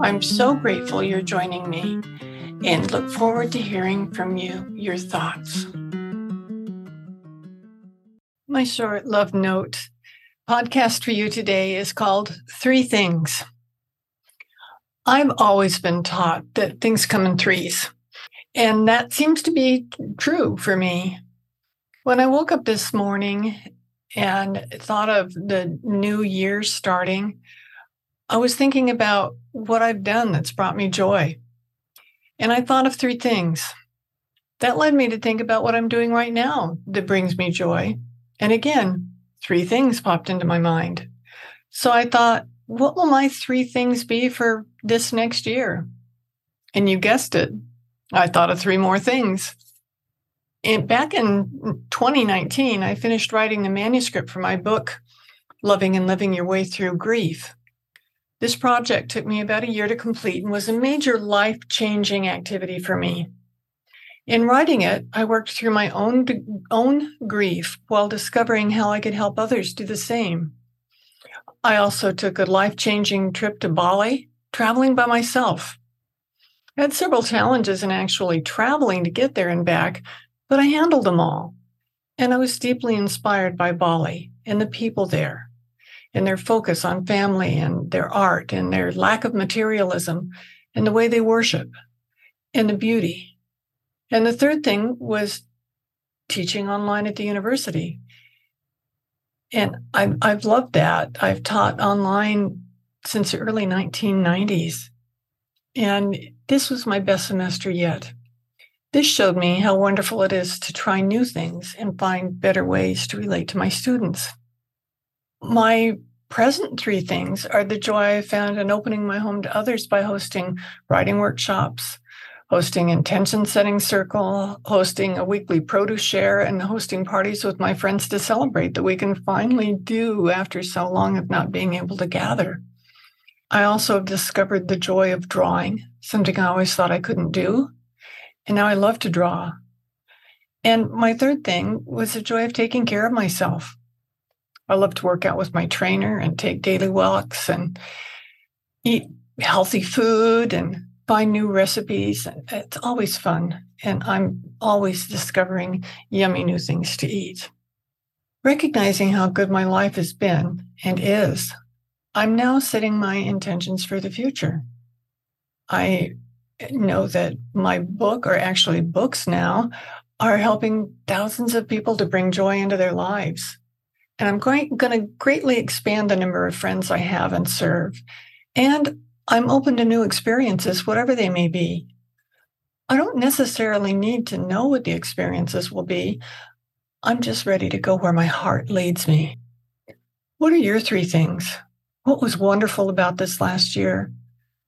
I'm so grateful you're joining me and look forward to hearing from you your thoughts. My short love note podcast for you today is called Three Things. I've always been taught that things come in threes, and that seems to be true for me. When I woke up this morning and thought of the new year starting, I was thinking about what I've done that's brought me joy. And I thought of three things. That led me to think about what I'm doing right now that brings me joy. And again, three things popped into my mind. So I thought, what will my three things be for this next year? And you guessed it. I thought of three more things. And back in 2019, I finished writing the manuscript for my book, Loving and Living Your Way Through Grief. This project took me about a year to complete and was a major life changing activity for me. In writing it, I worked through my own, own grief while discovering how I could help others do the same. I also took a life changing trip to Bali, traveling by myself. I had several challenges in actually traveling to get there and back, but I handled them all. And I was deeply inspired by Bali and the people there and their focus on family and their art and their lack of materialism and the way they worship and the beauty. And the third thing was teaching online at the university. And I've, I've loved that. I've taught online since the early 1990s. And this was my best semester yet. This showed me how wonderful it is to try new things and find better ways to relate to my students. My present three things are the joy I found in opening my home to others by hosting writing workshops, hosting intention setting circle, hosting a weekly produce share, and hosting parties with my friends to celebrate that we can finally do after so long of not being able to gather. I also have discovered the joy of drawing, something I always thought I couldn't do. And now I love to draw. And my third thing was the joy of taking care of myself. I love to work out with my trainer and take daily walks and eat healthy food and find new recipes. It's always fun. And I'm always discovering yummy new things to eat. Recognizing how good my life has been and is, I'm now setting my intentions for the future. I know that my book, or actually books now, are helping thousands of people to bring joy into their lives. And I'm going, going to greatly expand the number of friends I have and serve. And I'm open to new experiences, whatever they may be. I don't necessarily need to know what the experiences will be. I'm just ready to go where my heart leads me. What are your three things? What was wonderful about this last year?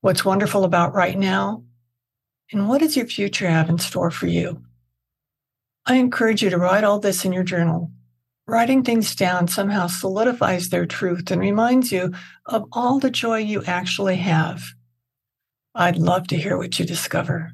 What's wonderful about right now? And what does your future have in store for you? I encourage you to write all this in your journal writing things down somehow solidifies their truth and reminds you of all the joy you actually have. I'd love to hear what you discover.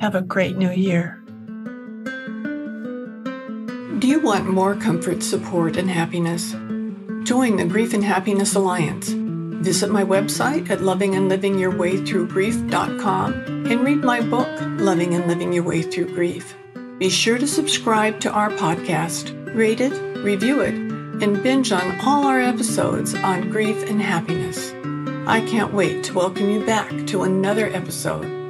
Have a great new year. Do you want more comfort, support, and happiness? Join the Grief and Happiness Alliance. Visit my website at lovingandlivingyourwaythroughgrief.com and read my book, Loving and Living Your Way Through Grief. Be sure to subscribe to our podcast rate it, review it, and binge on all our episodes on grief and happiness. I can't wait to welcome you back to another episode